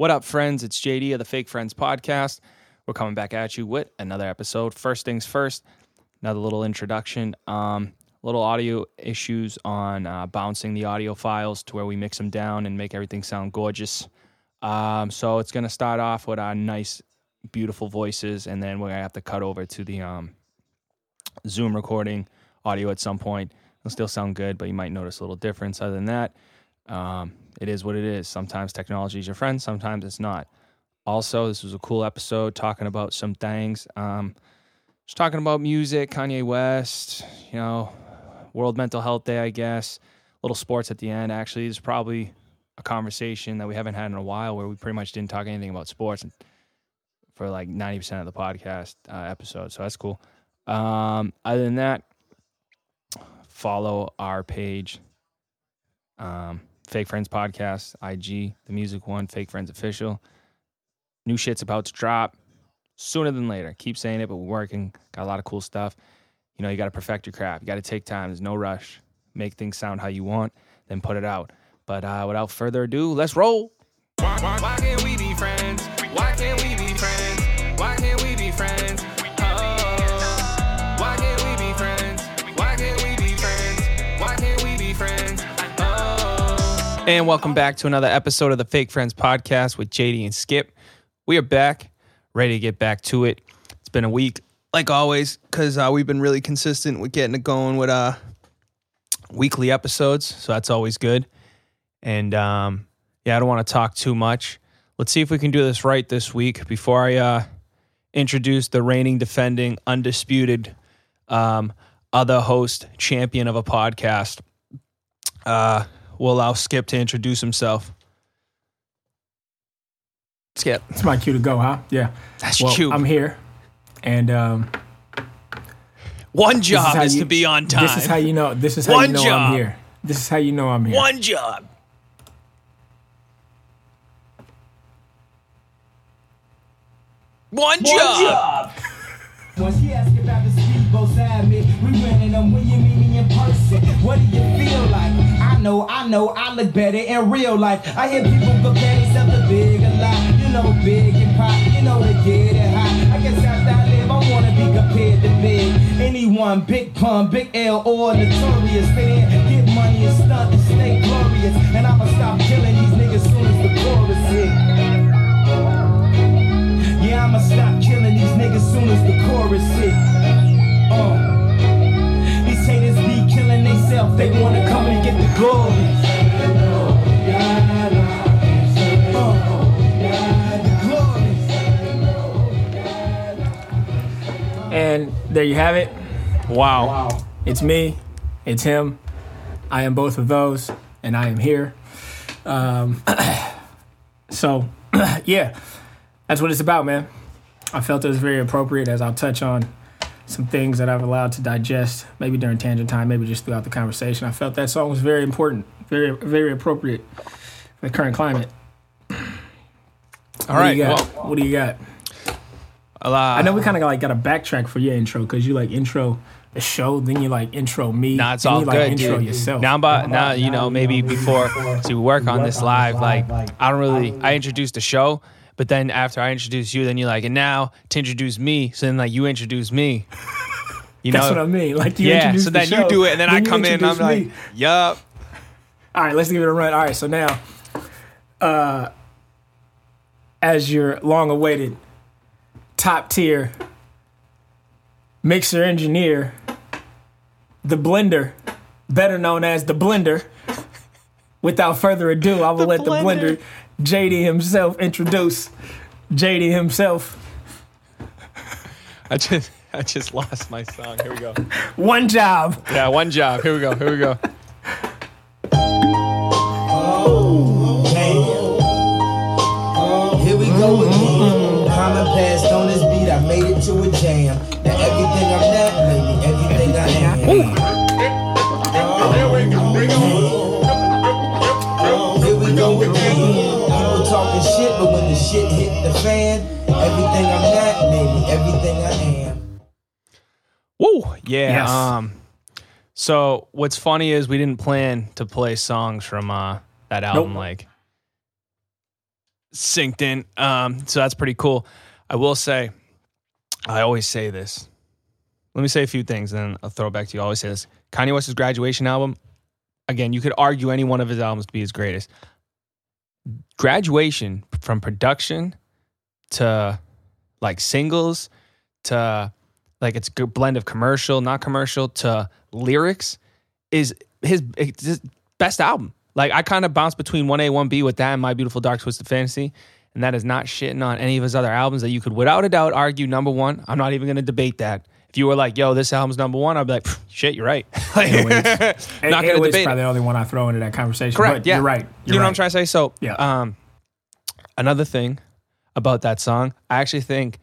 What up, friends? It's JD of the Fake Friends Podcast. We're coming back at you with another episode. First things first, another little introduction. Um, little audio issues on uh, bouncing the audio files to where we mix them down and make everything sound gorgeous. Um, so it's going to start off with our nice, beautiful voices, and then we're going to have to cut over to the um, Zoom recording audio at some point. It'll still sound good, but you might notice a little difference. Other than that, um, it is what it is. Sometimes technology is your friend, sometimes it's not. Also, this was a cool episode talking about some things. Um, just talking about music, Kanye West, you know, World Mental Health Day, I guess. Little sports at the end. Actually, it's probably a conversation that we haven't had in a while where we pretty much didn't talk anything about sports for like 90% of the podcast uh, episode. So that's cool. Um, other than that, follow our page, um, Fake Friends Podcast, IG, the music one, Fake Friends Official. New shit's about to drop sooner than later. Keep saying it, but we're working. Got a lot of cool stuff. You know, you got to perfect your craft. You got to take time. There's no rush. Make things sound how you want, then put it out. But uh, without further ado, let's roll. Why, why, why And welcome back to another episode of the Fake Friends Podcast with JD and Skip. We are back, ready to get back to it. It's been a week, like always, because uh, we've been really consistent with getting it going with uh, weekly episodes. So that's always good. And um, yeah, I don't want to talk too much. Let's see if we can do this right this week before I uh, introduce the reigning, defending, undisputed um, other host, champion of a podcast. Uh, we'll allow Skip to introduce himself. Skip, It's my cue to go, huh? Yeah. that's well, cute. I'm here, and um, One this job is you- to be on time. This is how you know. This is how One you know job. I'm here. This is how you know I'm here. One job. One, job. When she asked about the speedboats at me, we rented them when you meet me in person. What do you feel like? I know, I know, I look better in real life. I hear people compare themselves to big. You know, big and pop, you know they get it hot. I guess after I live, I wanna be compared to big. Anyone, big pun, big L, or notorious. Fit in, get money and stunt and stay glorious. And I'ma stop killing these niggas soon as the chorus hit. Yeah, I'ma stop killing these niggas soon as the chorus hit. Killing. They wanna come and get the glory. The glory. And there you have it. Wow. It's me. It's him. I am both of those, and I am here. Um, so, yeah, that's what it's about, man. I felt it was very appropriate as I'll touch on some things that I've allowed to digest, maybe during tangent time, maybe just throughout the conversation. I felt that song was very important, very, very appropriate for the current climate. All What right. do Well, what do you got? uh, I know we kind of like got to backtrack for your intro because you like intro the show, then you like intro me, Nah, it's all you like good, intro dude. yourself. Now, about now, you know, maybe before to work on this live, like I don't really. I introduced the show, but then after I introduce you, then you're like, and now to introduce me, so then like you introduce me. You That's know, what I mean. Like you yeah. introduce So the then show, you do it, and then, I come in, and I'm introduce like, me. yup. all right, let's give it a run. All right, so now, uh, as your long-awaited top tier mixer engineer, the blender, better known as the blender. Without further ado, I will let the blender. Blender, JD himself, introduce JD himself. I just, I just lost my song. Here we go. One job. Yeah, one job. Here we go. Here we go. Here we go again. Common passed on this beat, I made it to a jam. Now everything I'm not, baby, everything I am. Here Woo! Yeah. Yes. Um. So what's funny is we didn't plan to play songs from uh that album. Nope. Like, synced in. Um, so that's pretty cool. I will say, I always say this. Let me say a few things, and then I'll throw it back to you. I always say this: Kanye West's graduation album. Again, you could argue any one of his albums to be his greatest. Graduation from production to like singles to like it's a good blend of commercial, not commercial to lyrics is his, his best album. Like I kind of bounce between 1A, 1B with that and My Beautiful Dark Twisted Fantasy. And that is not shitting on any of his other albums that you could without a doubt argue number one. I'm not even going to debate that. If you were like, yo, this album's number one, I'd be like, shit, you're right. Like, not going to debate. probably the only one I throw into that conversation. Correct. But yeah. You're right. you You're know right. what I'm trying to say? So, Yeah. um, another thing about that song, I actually think,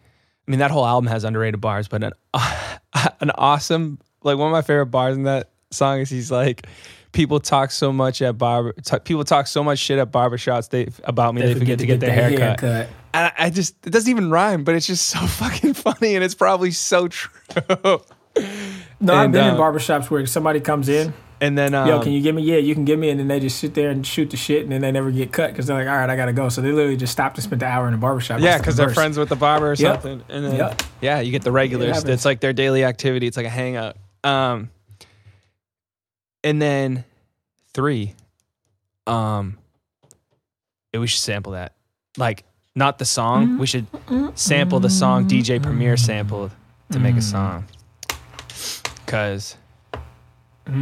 I mean, that whole album has underrated bars, but an, an awesome, like one of my favorite bars in that song is he's like, people talk so much at barber, t- people talk so much shit at barbershops they, about me, they, forget, to get, their hair cut. haircut. And I, I just, it doesn't even rhyme, but it's just so fucking funny and it's probably so true. No, I've been uh, in barbershops where somebody comes in, and then, um, yo, can you give me? Yeah, you can give me, and then they just sit there and shoot the shit, and then they never get cut because they're like, all right, I gotta go. So they literally just stopped and spent the hour in the barbershop. Yeah, because they're friends with the barber or Yep. something. And then, Yep. yeah, you get the regulars. happens. it's like their daily activity. It's like a hangout. Um, and then three, um, we should sample that. Like, not the song. We should sample the song DJ Premier sampled to make a song. Cause,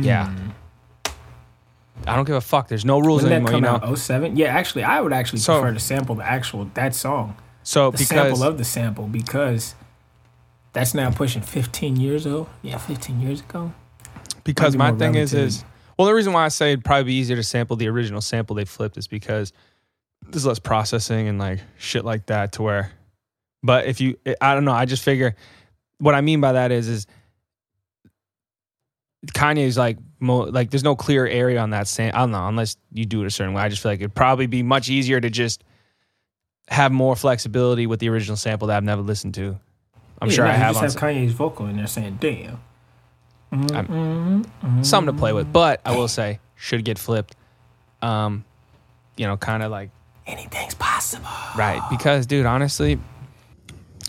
yeah. Hmm. I don't give a fuck. There's no rules When that anymore, come you know. out? 07? Yeah, actually, I would actually So- prefer to sample the actual that song, So the because sample of the sample, because that's now pushing 15 years old. Yeah, 15 years ago. because be my more thing is relative. is well the reason why I say it'd probably be easier to sample the original sample they flipped is because there's less processing and like shit like that to where but if you I don't know I just figure what I mean by that is is Kanye's like mo, like there's no clear area on that sam I don't know unless you do it a certain way I just feel like it'd probably be much easier to just have more flexibility with the original sample that I've never listened to I'm Yeah, sure no, I you have just have Kanye's vocal in there saying, "Damn." something to play with. But I will say, should get flipped. Um, you know, kind of like Anything's possible. right because, dude, honestly,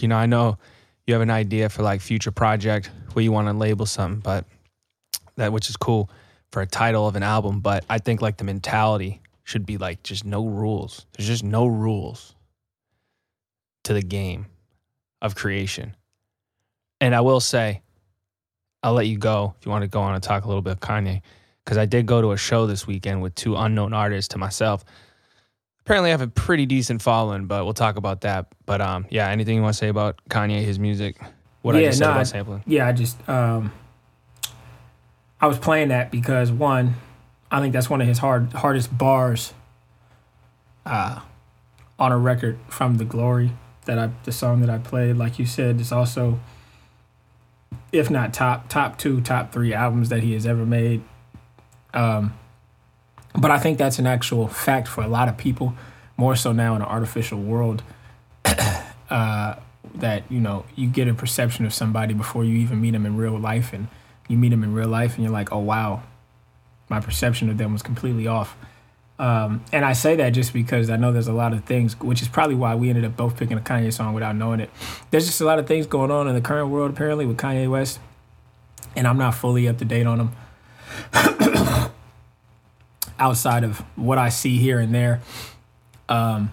you know, I know you have an idea for like future project where you want to label something, but that which is cool for a title of an album. But I think like the mentality should be like just no rules. There's just no rules to the game of creation. And I will say, I'll let you go if you want to go on and talk a little bit of Kanye, because I did go to a show this weekend with two unknown artists to myself. Apparently, I have a pretty decent following, but we'll talk about that. But um, yeah, anything you want to say about Kanye, his music, what I just said nah, about sampling? Yeah, I just um I was playing that because one, I think that's one of his hard hardest bars uh on a record from the glory that I the song that I played. Like you said, it's also if not top top two, top three albums that he has ever made. Um but I think that's an actual fact for a lot of people, more so now in an artificial world. uh that you know you get a perception of somebody before you even meet them in real life and you meet them in real life and you're like oh wow my perception of them was completely off um, and i say that just because i know there's a lot of things which is probably why we ended up both picking a kanye song without knowing it there's just a lot of things going on in the current world apparently with kanye west and i'm not fully up to date on them outside of what i see here and there um,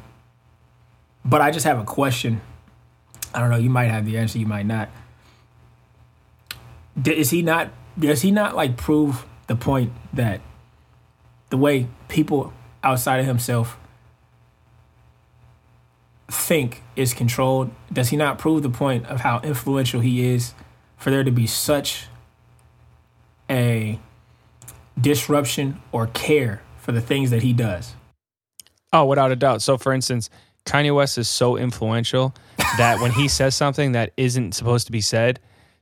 but i just have a question I don't know. You might have the answer. You might not. Is he not? Does he not like prove the point that the way people outside of himself think is controlled? Does he not prove the point of how influential he is for there to be such a disruption or care for the things that he does? Oh, without a doubt. So, for instance, Kanye West is so influential that when he says something that isn't supposed to be said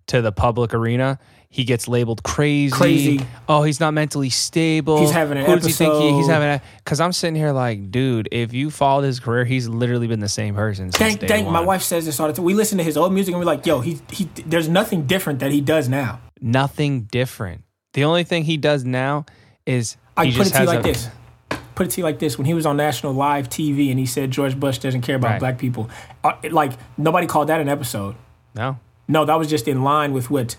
to the public arena, he gets labeled crazy. Crazy. Oh, he's not mentally stable. He's having an Who does he think he, he's having? A, Because I'm sitting here like, dude, if you followed his career, he's literally been the same person. Since Dang, day dang, my wife says this all the time. We listen to his old music and we're like, yo, he, he, there's nothing different that he does now. Nothing different. The only thing he does now is I put it to you like a- this. Put it to you like this: when he was on national live TV and he said George Bush doesn't care about Right. black people, uh, it- like nobody called that an episode. No. No, that was just in line with what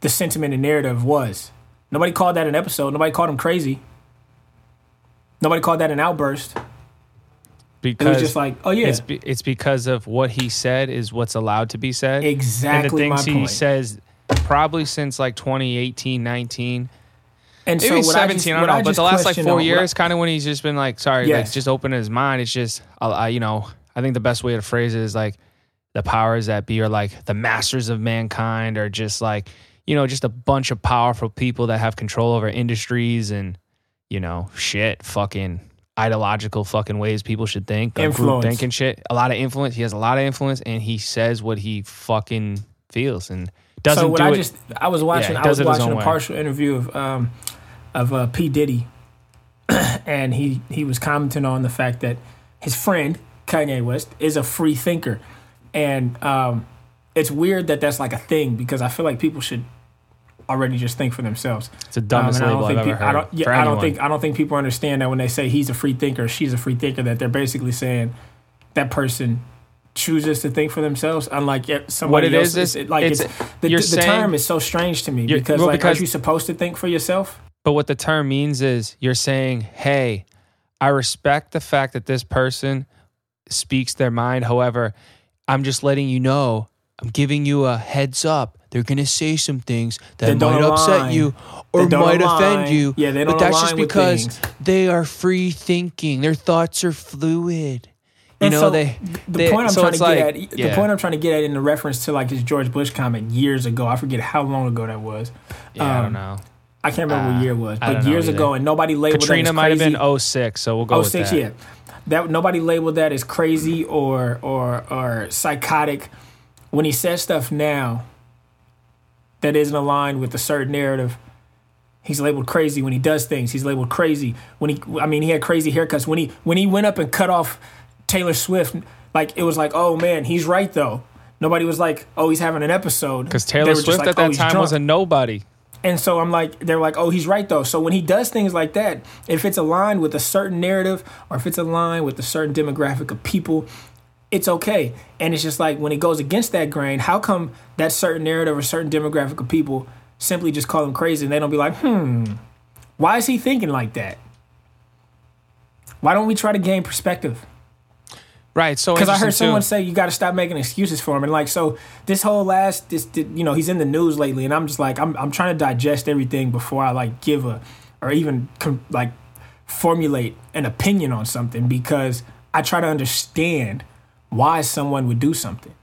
the sentiment and narrative was. Nobody called that an episode. Nobody called him crazy. Nobody called that an outburst. It Because was just like, oh yeah, it's, be, it's because of what he said is what's allowed to be said. exactly and the things he point. says probably since like 2018, 19. and Maybe what I 17, just- I, don't know. but the last like four years, kind of when he's just been like, sorry, like just open his mind. It's just, I, I, you know, I think the best way to phrase it is like the powers that be are like the masters of mankind or just like, you know, just a bunch of powerful people that have control over industries and, you know, shit, fucking ideological fucking ways people should think, group Influence. think and shit. A lot of influence. He has a lot of influence and he says what he fucking feels and doesn't so what do I it. just I was watching he I was does it his watching a way. partial interview of um of uh, P Diddy, and he he was commenting on the fact that his friend Kanye West is a free thinker, and um it's weird that that's like a thing because I feel like people should already just think for themselves. it's a dumbest Um, label I've think ever heard. I don't, yeah, I don't think I don't think people understand that when they say he's a free thinker, she's a free thinker, that they're basically saying that person chooses to think for themselves. Unlike somebody it else, is is- it- like it's- it's, the, the saying- term is so strange to me because well, like because- aren't you supposed to think for yourself? But what the term means is you're saying, hey, I respect the fact that this person speaks their mind. However, I'm just letting you know, I'm giving you a heads up. They're going to say some things that might upset you or might align. offend you. Yeah, they But don't But that's just because they are free thinking. Their thoughts are fluid. You And know, so they. the they- point I'm so trying to get like- at, the point I'm trying to get at in the reference to like this George Bush comment years ago. I forget how long ago that was. Yeah, I don't um, know. I can't remember Uh, what year it was, but years either. ago, and nobody labeled Katrina that as might have crazy. been 06, so we'll go Oh with six, yeah. That nobody labeled that as crazy or or or psychotic. When he says stuff now that isn't aligned with a certain narrative, he's labeled crazy. When he does things, he's labeled crazy. When he, I mean, he had crazy haircuts. When he when he went up and cut off Taylor Swift, like it was like, oh man, he's right though. Nobody was like, oh, he's having an episode Because Taylor were just Swift like, at "Oh, that he's time was a nobody. And so I'm like, they're like, oh, he's right though. So when he does things like that, if it's aligned with a certain narrative or if it's aligned with a certain demographic of people, it's okay. And it's just like when it goes against that grain, how come that certain narrative or certain demographic of people simply just call him crazy and they don't be like, hmm, why is he thinking like that? Why don't we try to gain perspective? Right. So Because I heard interesting, too. someone say you got to stop making excuses for him, and like so, this whole last this, this you know he's in the news lately, and I'm just like I'm I'm trying to digest everything before I like give a or even com- like formulate an opinion on something because I try to understand why someone would do something.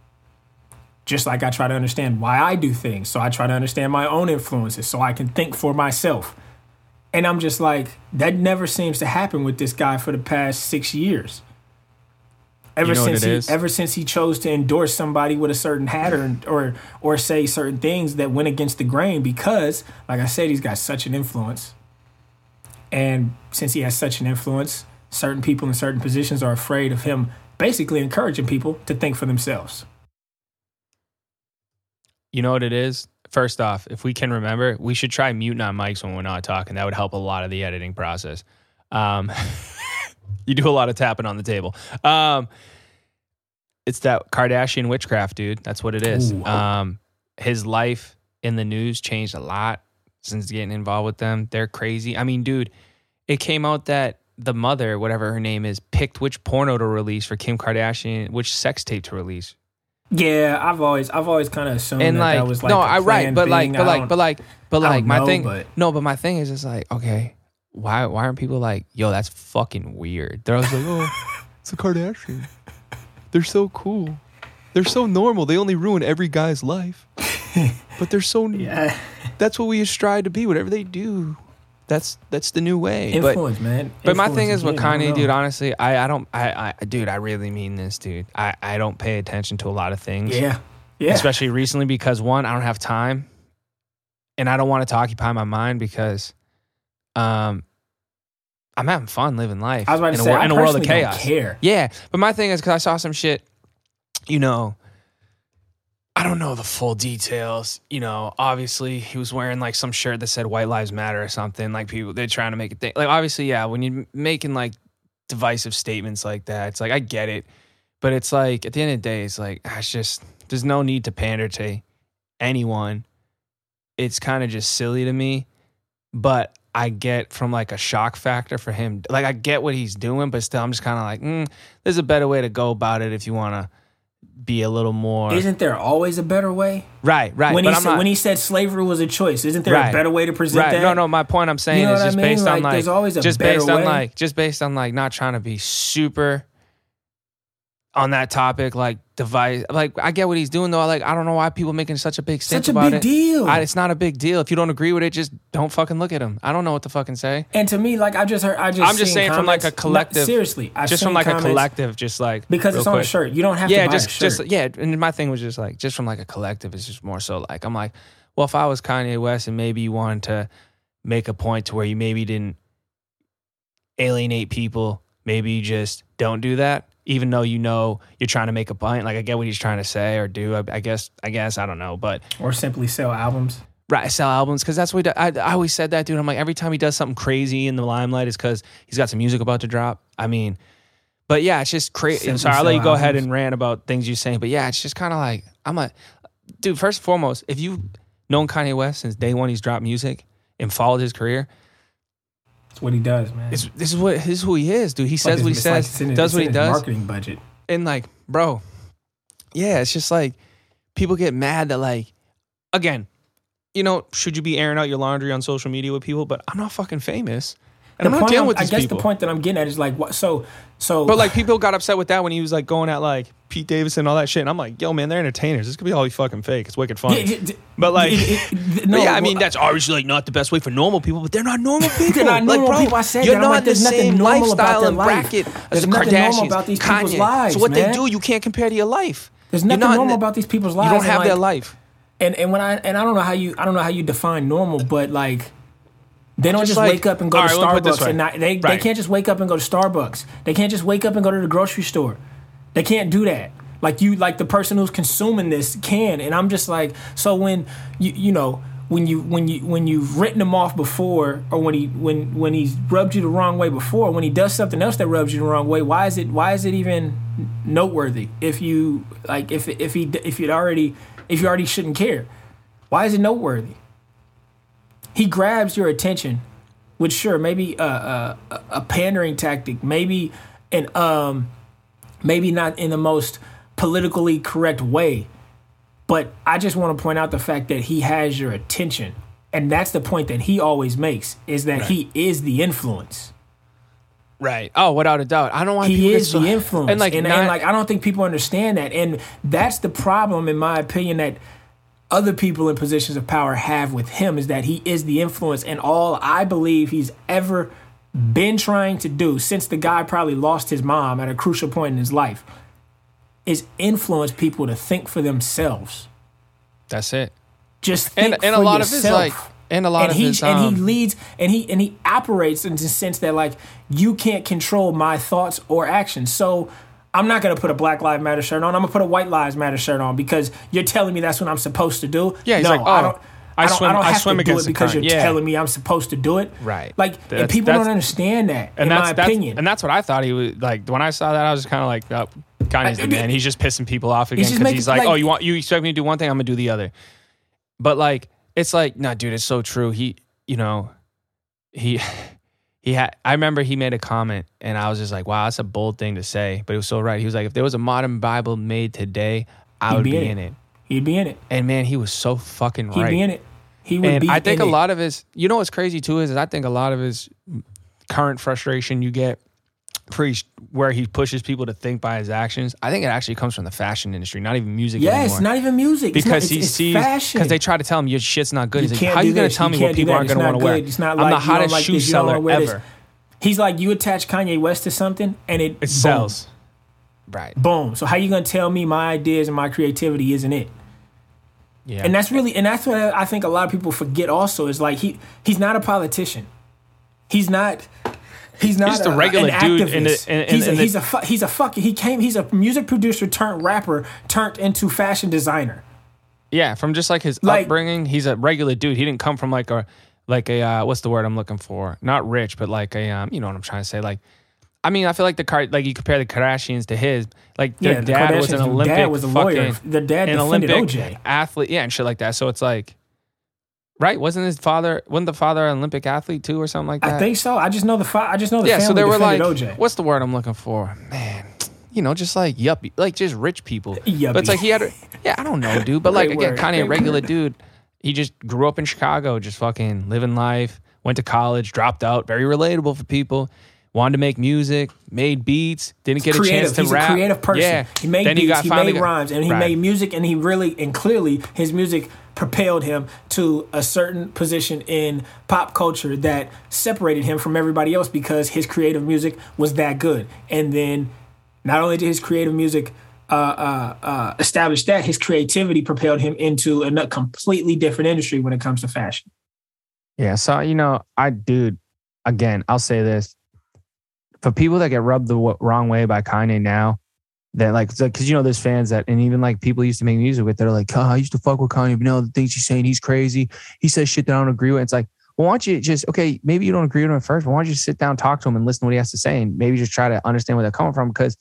Just like I try to understand why I do things, so I try to understand my own influences, so I can think for myself. And I'm just like that never seems to happen with this guy for the past six years ever You know since he is? ever since he chose to endorse somebody with a certain hat or or or say certain things that went against the grain because like I said he's got such an influence and since he has such an influence certain people in certain positions are afraid of him basically encouraging people to think for themselves You know what it is? First off, if we can remember, we should try muting on mics when we're not talking. That would help a lot of the editing process. Um, you do a lot of tapping on the table. Um, it's that Kardashian witchcraft, dude. That's what it is. Ooh. Um, his life in the news changed a lot since getting involved with them. They're crazy. I mean, dude, it came out that the mother, whatever her name is, picked which porno to release for Kim Kardashian, which sex tape to release. yeah I've always I've always kind of assumed and that like, that was like no, I right, but like, but like, don't- but like, but like, my know, thing, but- no, but my thing is just like, okay, why, why aren't people like, yo, that's fucking weird? They're always like, oh, it's a Kardashian. They're so cool. They're so normal. They only ruin every guy's life, but they're so. yeah That's what we strive to be. Whatever they do, that's that's the new way. But man but my thing is with again, I don't Kanye, dude. Honestly, I, I don't, I, I, dude, I really mean this, dude. I, I don't pay attention to a lot of things yeah yeah especially recently because one, I don't have time, and I don't want it to occupy my mind because, um, I'm having fun living life I was about to in a, say wor- I in a world of chaos. care Yeah, but my thing is because I saw some shit, you know. I don't know the full details. You know, obviously he was wearing like some shirt that said "White Lives Matter" or something. Like people, they're trying to make it. Like obviously, yeah. When you're making like divisive statements like that, it's like I get it, but it's like at the end of the day, it's like ah, it's just there's no need to pander to anyone. It's kind of just silly to me, but I get from like a shock factor for him. Like I get what he's doing, but still, I'm just kind of like, mm, there's a better way to go about it if you want to be a little more Isn't there always a better way? right, right. When he said not- when he said slavery was a choice, isn't there Right. a better way to present right. that? No, no. My point I'm saying You know is what I just mean? based on Like, like there's always a just better based on like just based on like not trying to be super on that topic, like device. Like I get what he's doing though. Like I don't know why people making such a big stink Such a about big it. deal. I, it's not a big deal. If you don't agree with it, just don't fucking look at him. I don't know what to fucking say. And to me, like I just heard, I just I'm just saying from like a collective. Seriously, I've just from like a collective, just like because it's on a shirt. You don't have yeah, to just just yeah. And my thing was just like just from like a collective. It's just more so like I'm like, well, if I was Kanye West and maybe you wanted to make a point to where you maybe didn't alienate people, maybe you just don't do that, even though you know you're trying to make a point. Like I get what he's trying to say or do. I, I guess I guess I don't know, but or simply sell albums. right sell albums because that's what he I, I always said that dude. I'm like every time he does something crazy in the limelight is because he's got some music about to drop. I mean. But yeah, it's just crazy. Sorry, I'll let you go ahead and rant about things you're saying. But yeah, it's just kind of like I'm a dude. First and foremost, if you've known Kanye West since day one, he's dropped music and followed his career. That's what he does, man. It's, this is what this is who he is, dude. He Like, says what he it's like says, in does what he does, Marketing budget. and like, bro, yeah, it's just like people get mad that like, again, you know, should you be airing out your laundry on social media with people? But I'm not fucking famous, and The I'm not dealing I'm- with I guess people. the point that I'm getting at is like, what? So, so, But like people got upset with that when he was like going at like Pete Davidson and all that shit. And I'm like, yo, man, they're entertainers. This could be all fucking fake. It's wicked funny. Yeah, but like, it- it- th- but no, yeah, I mean well, that's obviously like not the best way for normal people, but they're not normal people. They're not normal like, bro, people. I said you're that. Not like, the same lifestyle and life. bracket as the Kardashians, about these people's Kanye. lives, so what man. they do, you can't compare to your life. There's nothing not- normal about these people's lives. You don't have their life. And and when I and I don't know how you I don't know how you define normal, but like they don't Just just, like- wake up and go to right, let me put it this Starbucks and not, they they can't just wake up and go to Starbucks. They can't just wake up and go to the grocery store. They can't do that. Like you like the person who's consuming this can and I'm just like so when you you know when you when you when you've written him off before or when he when when he's rubbed you the wrong way before when he does something else that rubs you the wrong way why is it why is it even noteworthy if you like if if he if you'd already if you already shouldn't care why is it noteworthy he grabs your attention which sure maybe a, a, a- pandering tactic maybe an um maybe not in the most politically correct way. But i just want to point out the fact that he has your attention. And that's the point that he always makes is that he is the influence. Right. Oh, without a doubt. I don't want he is so- the influence. And like, and, not- and like i don't think people understand that. And that's the problem in my opinion that other people in positions of power have with him is that he is the influence and all i believe he's ever been trying to do since the guy probably lost his mom at a crucial point in his life is influence people to think for themselves that's it. just think And and a lot of his yourself like, and a lot and of he his, and he um, leads and he and he operates in the sense that like you can't control my thoughts or actions. So I'm not gonna put a Black Lives Matter shirt on. I'm gonna put a White Lives Matter shirt on because you're telling me that's what I'm supposed to do. Yeah, he's no, like, I oh, don't. I I don't, swim- I don't I have swim to do it because you're. Yeah. telling me I'm supposed to do it. Right. Like, and people don't understand that. and in that's my that's opinion. and that's what I thought he was like. When I saw that, I was kind of like, oh, Kanye's I- the man. He's just pissing people off again because he's, making- like, like- oh, you want you expect me to do one thing, I'm gonna do the other. But like, it's like, no, dude, it's so true. He, you know, he. He had. I remember he made a comment, and I was just like, "Wow, that's a bold thing to say." But it was so right. He was like, "If there was a modern Bible made today, I He'd would be be, in it. it." He'd be in it. And man, he was so fucking right. He'd right. be in it. He would and be. I think a it. lot of his, you know, what's crazy too is, is I think a lot of his current frustration you get preached where he pushes people to think by his actions. I think it actually comes from the fashion industry, not even music Yes, anymore. not even music. It's not- because it's, he it's sees because they try to tell him your shit's not good. You He's like, how do you gonna tell You me what people aren't gonna want to wear? It's not like, I'm the hottest like shoe this, seller wanna this. ever. He's like you attach Kanye West to something and it, It boom, sells. Right. Boom. So how you gonna tell me my ideas and my creativity isn't it? Yeah. And that's really and that's what I think a lot of people forget. Also, is like he he's not a politician. He's not. He's not just a a, regular dude in the- in- in- he's a, the- he's a fu- he's a fucking he came he's a music producer turned rapper turned into fashion designer. Yeah, from just like his Like- upbringing, he's a regular dude. He didn't come from like a like a uh, what's the word I'm looking for? Not rich, but like a um, you know what I'm trying to say. Like, I mean, I feel like the car like you compare the Kardashians to his. Like their Yeah, the dad was an Olympic dad was a lawyer. fucking Their dad an defended Olympic OJ. athlete, yeah, and shit like that. So it's like, right? Wasn't his father? Wasn't the father an Olympic athlete too, or something like that? I think so. I just know the fi- I just know the yeah. family So they were like, OJ. what's the word I'm looking for, man? You know, just like yuppie, like just rich people. Yuppie. But it's like he had, a, yeah, I don't know, dude. But like again, word. of a regular word. dude. He just grew up in Chicago, just fucking living life. Went to college, dropped out. Very relatable for people. Wanted to make music, made beats, didn't get a chance to He's rap. a creative person. Yeah, He made then beats, he, got finally made got- rhymes, and he Right. made music, and he really and clearly his music propelled him to a certain position in pop culture that separated him from everybody else because his creative music was that good. And then not only did his creative music uh, uh, uh, establish that, his creativity propelled him into a completely different industry when it comes to fashion. Yeah, so you know, I dude, again, I'll say this: for people that get rubbed the w- wrong way by Kanye now, that like, because you know, there's fans that, and even like people used to make music with, they're like, oh, I used to fuck with Kanye, but now the things he's saying, he's crazy. He says shit that I don't agree with. It's like, well, why don't you just okay? Maybe you don't agree with him at first, but why don't you just sit down, talk to him, and listen to what he has to say, and maybe just try to understand where they're coming from? Because,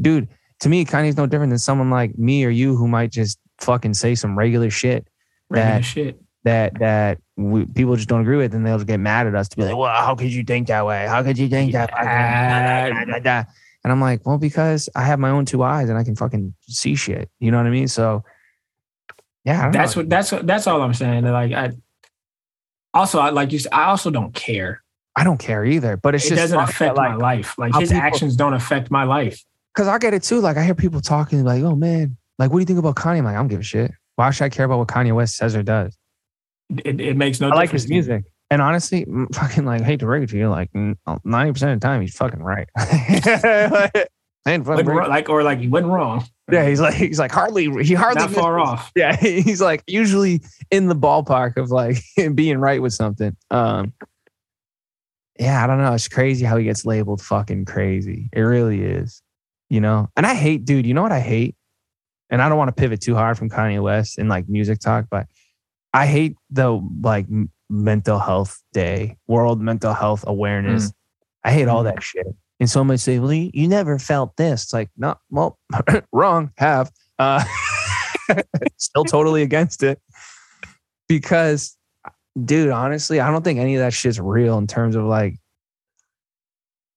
dude, to me, Kanye's no different than someone like me or you who might just fucking say some regular shit Regular That- shit. That that we, people just don't agree with, and they'll just get mad at us to be like, "Well, how could you think that way? How could you think that?" way?" Yeah. And I'm like, "Well, because I have my own two eyes and I can fucking see shit." You know what I mean? So, yeah, I don't That's know. what that's what that's all I'm saying. Like I also I like you said, I also don't care. I don't care either. But it's it just doesn't affect that, my life. Like his people- actions don't affect my life. Because I get it too. Like I hear people talking like, "Oh man, like what do you think about Kanye?" I'm like, I don't give a shit. Why should I care about what Kanye West says or does? It, it makes no I like difference his music. And honestly, fucking like, hate to break it to you, like ninety percent of the time, he's fucking right. Ain't fucking wrong- like or like he wasn't wrong. Yeah, he's like he's like hardly he hardly Not far off. Yeah, he's like usually in the ballpark of like being right with something. Um Yeah, I don't know. It's crazy how he gets labeled fucking crazy. It really is. You know? And I hate, dude, you know what I hate? And I don't want to pivot too hard from Kanye West and like music talk, but I hate the like mental health day, world mental health awareness. I hate all that shit. And someone might say, well, you, you never felt this. It's like, no, well, wrong, have. Uh, still totally against it. Because, dude, honestly, I don't think any of that shit's real in terms of like,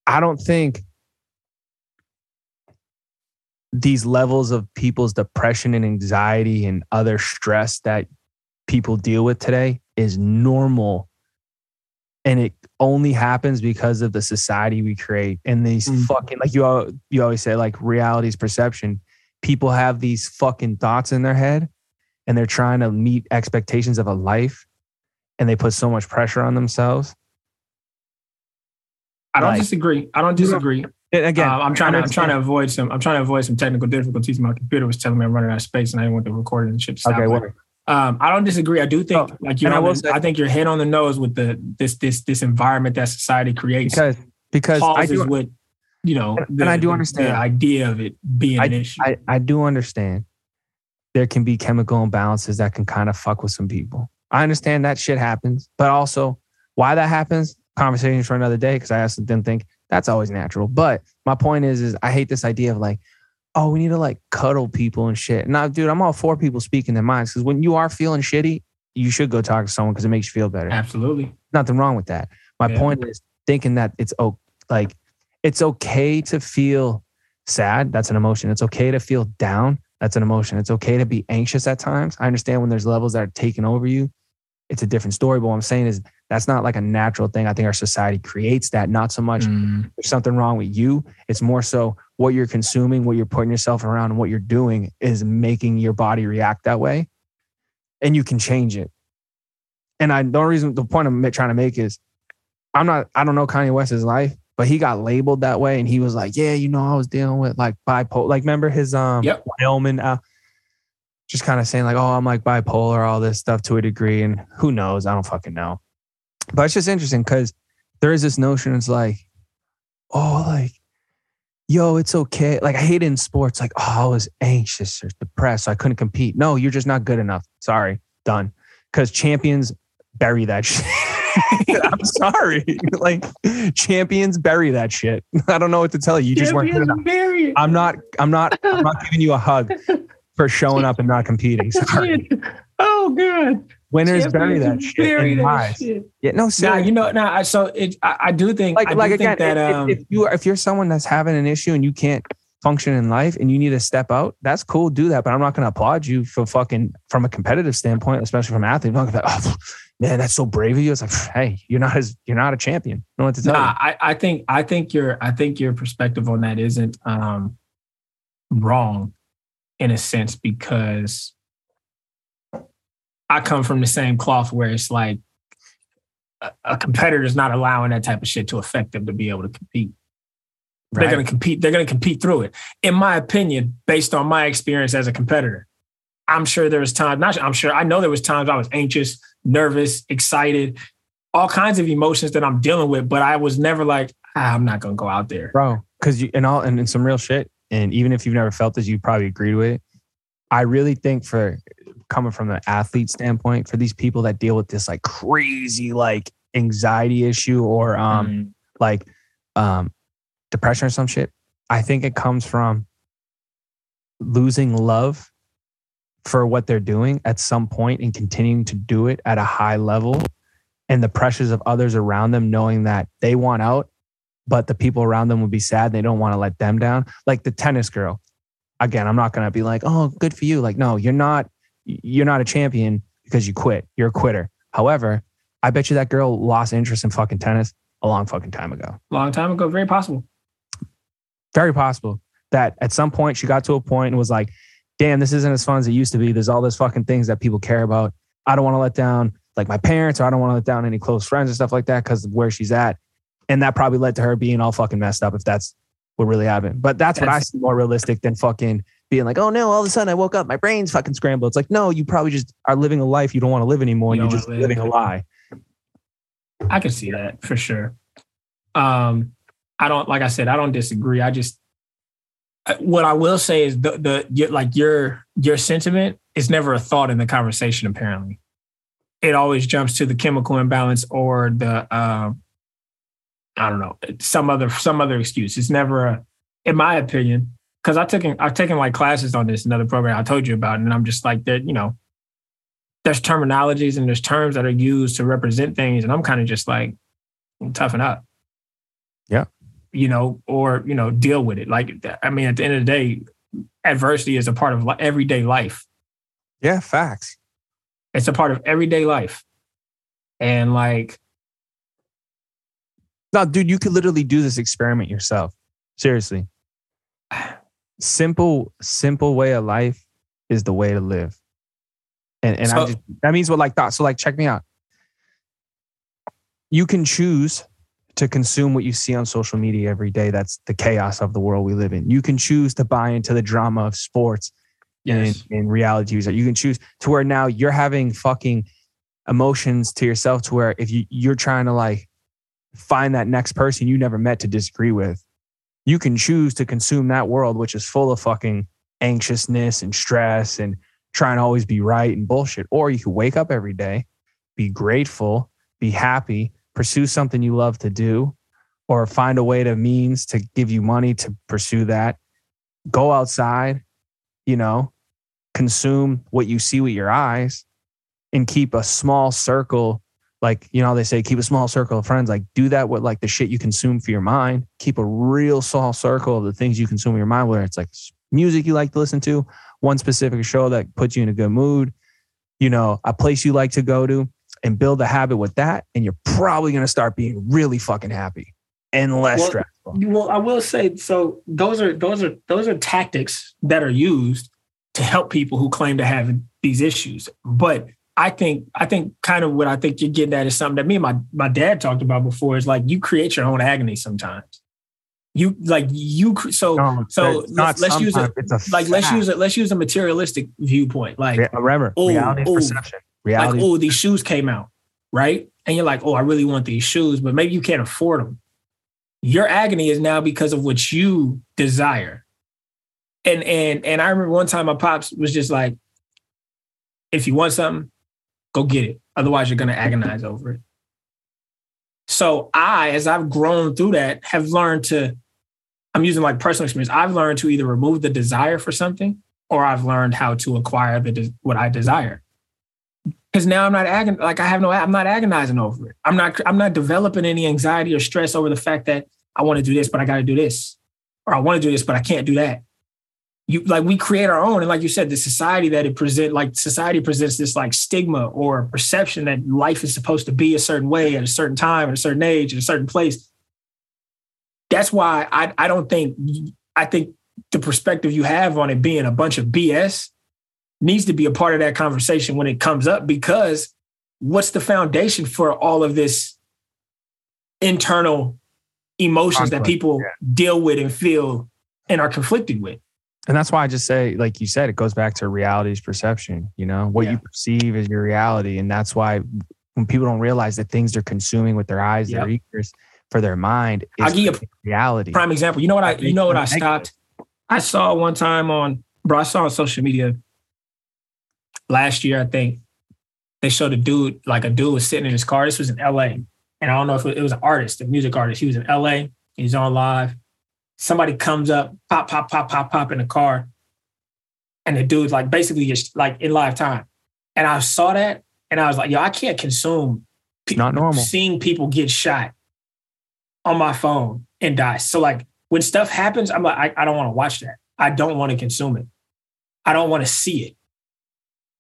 I don't think these levels of people's depression and anxiety and other stress that people deal with today is normal. And it only happens because of the society we create and these Mm. fucking like you al- you always say like reality's perception. People have these fucking thoughts in their head and they're trying to meet expectations of a life and they put so much pressure on themselves. I don't Like- disagree. I don't disagree. Again, Um, I'm trying to I'm trying to avoid some I'm trying to avoid some technical difficulties. My computer was telling me I'm running out of space and I didn't want the recording and shit. Okay, well, Um, I don't disagree. I do think, Oh, like you I know, will say- I think you're head on the nose with the this this this environment that society creates because because I do what you know, And- and I do the- understand. the idea of it being an issue. I, I do understand there can be chemical imbalances that can kind of fuck with some people. I understand that shit happens, but also why that happens, conversation for another day, because I also didn't think that's always natural. But my point is, is I hate this idea of like, oh, we need to like cuddle people and shit. Now, dude, I'm all for people speaking their minds because when you are feeling shitty, you should go talk to someone because it makes you feel better Absolutely. nothing wrong with that. My Yeah. point is thinking that it's o- like it's okay to feel sad. That's an emotion. It's okay to feel down. That's an emotion. It's okay to be anxious at times. I understand when there's levels that are taking over you. It's a different story. But what I'm saying is that's not like a natural thing. I think our society creates that. Not so much Mm, there's something wrong with you. It's more so what you're consuming, what you're putting yourself around, and what you're doing is making your body react that way. And you can change it. And I the reason the point I'm trying to make is I'm not I don't know Kanye West's life, but he got labeled that way and he was like, Yeah, you know, I was dealing with like bipolar. Like remember his um Yep. Wyoming uh, just kind of saying like, oh, I'm like bipolar, all this stuff to a degree. And who knows? I don't fucking know. But it's just interesting because there is this notion, it's like, oh, like yo, it's okay. Like I hate it in sports. Like, oh, I was anxious or depressed, so I couldn't compete. No, you're just not good enough. Sorry, done. Because champions bury that shit. I'm sorry. like champions bury that shit. I don't know what to tell you. You just weren't good enough. I'm not. I'm not. I'm not giving you a hug for showing up and not competing. Sorry. oh, God. Winners bury that shit. bury that shit. Yeah, no, seriously. you know, nah. I- So it, I, I do think, like I like think again, that if, um, if, you if you're someone that's having an issue and you can't function in life and you need to step out, that's cool. Do that, but I'm not going to applaud you for fucking from a competitive standpoint, especially from an athlete. I'm not be like, oh, man, that's so brave of you. It's like, hey, you're not as you're not a champion. I what to tell Nah, I, I think I think your I think your perspective on that isn't um, wrong in a sense because I come from the same cloth where it's like a, a competitor is not allowing that type of shit to affect them to be able to compete. you. They're going to compete. They're going to compete through it. In my opinion, based on my experience as a competitor, I'm sure there was times. Not. I'm sure. I know there was times I was anxious, nervous, excited, all kinds of emotions that I'm dealing with. But I was never like, ah, I'm not going to go out there. bro. Because you and all and, and some real shit. And even if you've never felt this, you probably agreed with it. I really think for coming from an athlete standpoint, for these people that deal with this like crazy like anxiety issue or um Mm. like um depression or some shit, I think it comes from losing love for what they're doing at some point and continuing to do it at a high level and the pressures of others around them knowing that they want out but the people around them would be sad they don't want to let them down like the tennis girl again i'm not going to be like oh good for you like no you're not you're not a champion because you quit you're a quitter however i bet you that girl lost interest in fucking tennis a long fucking time ago long time ago, very possible. very possible that at some point she got to a point and was like, damn, this isn't as fun as it used to be. There's all those fucking things that people care about. I don't want to let down like my parents or I don't want to let down any close friends and stuff like that because of where she's at. And that probably led to her being all fucking messed up if that's what really happened. But that's what I see more realistic than fucking being like, oh no, all of a sudden I woke up, my brain's fucking scrambled. It's like, no, you probably just are living a life you don't want to live anymore. You and you're just living a lie. I can see that for sure. Um, I don't like I said, I don't disagree. I just what I will say is the the your, like your your sentiment is never a thought in the conversation. Apparently, it always jumps to the chemical imbalance or the um, I don't know some other some other excuse. It's never a, in my opinion, because I took I've taken like classes on this another program I told you about, and I'm just like that. You know, there's terminologies and there's terms that are used to represent things, and I'm kind of just like toughen up. Yeah. You know, or you know, deal with it. Like I mean, at the end of the day, adversity is a part of everyday life. Yeah, facts. It's a part of everyday life, and like No, dude, you could literally do this experiment yourself. Seriously. Simple, simple way of life is the way to live. And and I So- just that means what like thought. So like check me out. You can choose to consume what you see on social media every day. That's the chaos of the world we live in. You can choose to buy into the drama of sports yes, in, in reality TV. You can choose to where now you're having fucking emotions to yourself to where if you, you're trying to like find that next person you never met to disagree with, you can choose to consume that world, which is full of fucking anxiousness and stress and trying to always be right and bullshit. Or you can wake up every day, be grateful, be happy, pursue something you love to do, or find a way to means to give you money to pursue that. Go outside, you know, consume what you see with your eyes and keep a small circle. Like, you know, they say keep a small circle of friends. Like, do that with like the shit you consume for your mind. Keep a real small circle of the things you consume in your mind, whether it's like music you like to listen to, one specific show that puts you in a good mood, you know, a place you like to go to, and build a habit with that. And you're probably going to start being really fucking happy and less Well, stressful. Well, I will say so. Those are those are those are tactics that are used to help people who claim to have these issues. But I think I think kind of what I think you're getting at is something that me and my my dad talked about before. Is like you create your own agony sometimes. You like you so No, so let's, let's use it a like let's use it let's use a materialistic viewpoint like Re- Remember, Oh, reality oh. perception. like oh these shoes came out right and you're like oh I really want these shoes but maybe you can't afford them your agony is now because of what you desire. And and and I remember one time my pops was just like, if you want something, go get it. Otherwise, you're gonna agonize over it. So I, as I've grown through that, have learned to, I'm using like personal experience. I've learned to either remove the desire for something or I've learned how to acquire the what I desire. Because now I'm not agon- like I have no I'm not agonizing over it. I'm not I'm not developing any anxiety or stress over the fact that I want to do this, but I got to do this, or I want to do this, but I can't do that. You like we create our own, and like you said, the society that it present like society presents this like stigma or perception that life is supposed to be a certain way at a certain time, at a certain age, at a certain place. That's why I I don't think I think the perspective you have on it being a bunch of BS needs to be a part of that conversation when it comes up because what's the foundation for all of this internal emotions that Conflict, people deal with and feel and are conflicted with. And that's why I just say, like you said, it goes back to reality's perception. You know, what Yeah. you perceive is your reality. And that's why when people don't realize that things they're consuming with their eyes, their ears, for their mind I'll give you a reality. Prime example. You know what I you know what I stopped? I saw one time on bro, I saw on social media last year, I think. They showed a dude, like a dude was sitting in his car. This was in LA. And I don't know if it, it was an artist, a music artist. He was in LA. He's on live. Somebody comes up, pop, pop, pop, pop, pop in the car. And the dude's like basically just like in live time. And I saw that and I was like, yo, I can't consume pe- Not normal. seeing people get shot on my phone and die. So like when stuff happens, I'm like, I, I don't want to watch that. I don't want to consume it. I don't want to see it.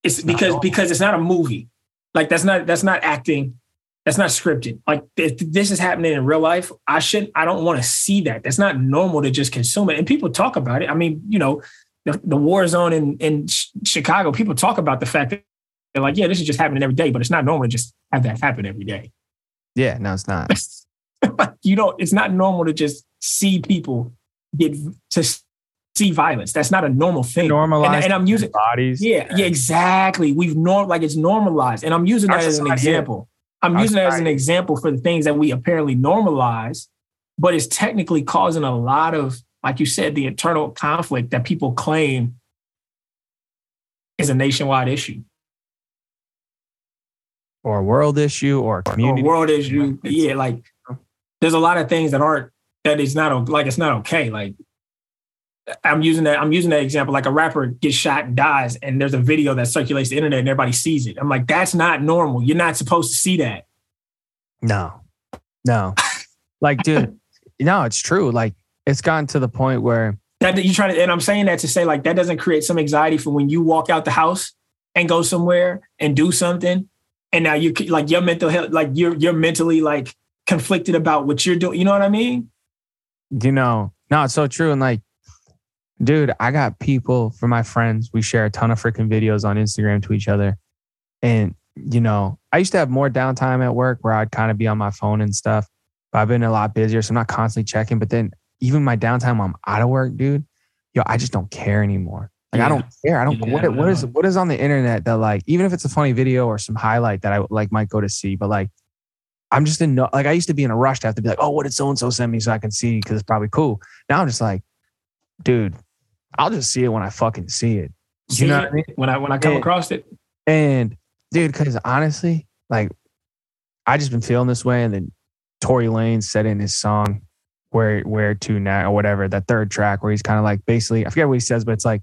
It's It's because because it's not a movie. Like that's not that's not acting. That's not scripted. Like if this is happening in real life, I shouldn't. I don't want to see that. That's not normal to just consume it. And people talk about it. I mean, you know, the, the war zone in in Ch- Chicago. People talk about the fact that they're like, yeah, this is just happening every day, but it's not normal to just have that happen every day. yeah, no, it's not. you don't it's not normal to just see people get to see violence that's not a normal thing Normalized and, and i'm using bodies. yeah yeah exactly we've norm like it's normalized and i'm using Our that as an society- example i'm using that as an example for the things that we apparently normalize but it's technically causing a lot of like you said the internal conflict that people claim is a nationwide issue Or a world issue or a or community. world issue. Yeah, like there's a lot of things that aren't that is not like it's not okay. Like I'm using that I'm using that example. Like a rapper gets shot and dies, and there's a video that circulates the internet and everybody sees it. I'm like, that's not normal. You're not supposed to see that. No, no. like, dude, no, it's true. Like, it's gotten to the point where That you trying to, and I'm saying that to say like that doesn't create some anxiety for when you walk out the house and go somewhere and do something, and now you like your mental health, like you're you're mentally like conflicted about what you're doing. You know what I mean? you know, no, it's so true. And like, dude, I got people from my friends. We share a ton of freaking videos on Instagram to each other. And, you know, I used to have more downtime at work where I'd kind of be on my phone and stuff. But I've been a lot busier. So I'm not constantly checking. But then even my downtime when I'm out of work, dude, yo, I just don't care anymore. Like I don't care. I don't Yeah, what, what is what is on the internet that like even if it's a funny video or some highlight that I like might go to see, but like I'm just in no like I used to be in a rush to have to be like, oh, what did so and so send me so I can see because it's probably cool. Now I'm just like, dude, I'll just see it when I fucking see it. You know what I mean? When I when I come Yeah. across it, And dude, because honestly, like I just been feeling this way, and then Tory Lanez said in his song "Where Where to Now" or whatever that third track where he's kind of like basically I forget what he says, but it's like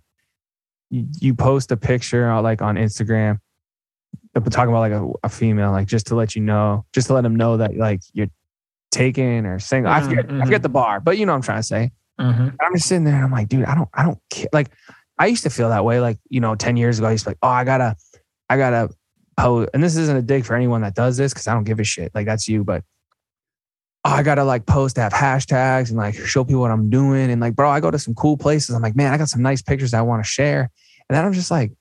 you, you post a picture uh, like on Instagram, uh, talking about like a, a female, like just to let you know, just to let them know that like you're taken or single. I Mhm, forget I forget the bar, but you know what I'm trying to say. Mm-hmm. And I'm just sitting there and I'm like, dude, I don't, I don't care. Like, I used to feel that way. Like, you know, 10 years ago, I used to be like, oh, I gotta, I gotta post. And this isn't a dig for anyone that does this because I don't give a shit. Like, that's you. But oh, I gotta like post to have hashtags and like show people what I'm doing. And like, bro, I go to some cool places. I'm like, man, I got some nice pictures I want to share. And then I'm just like,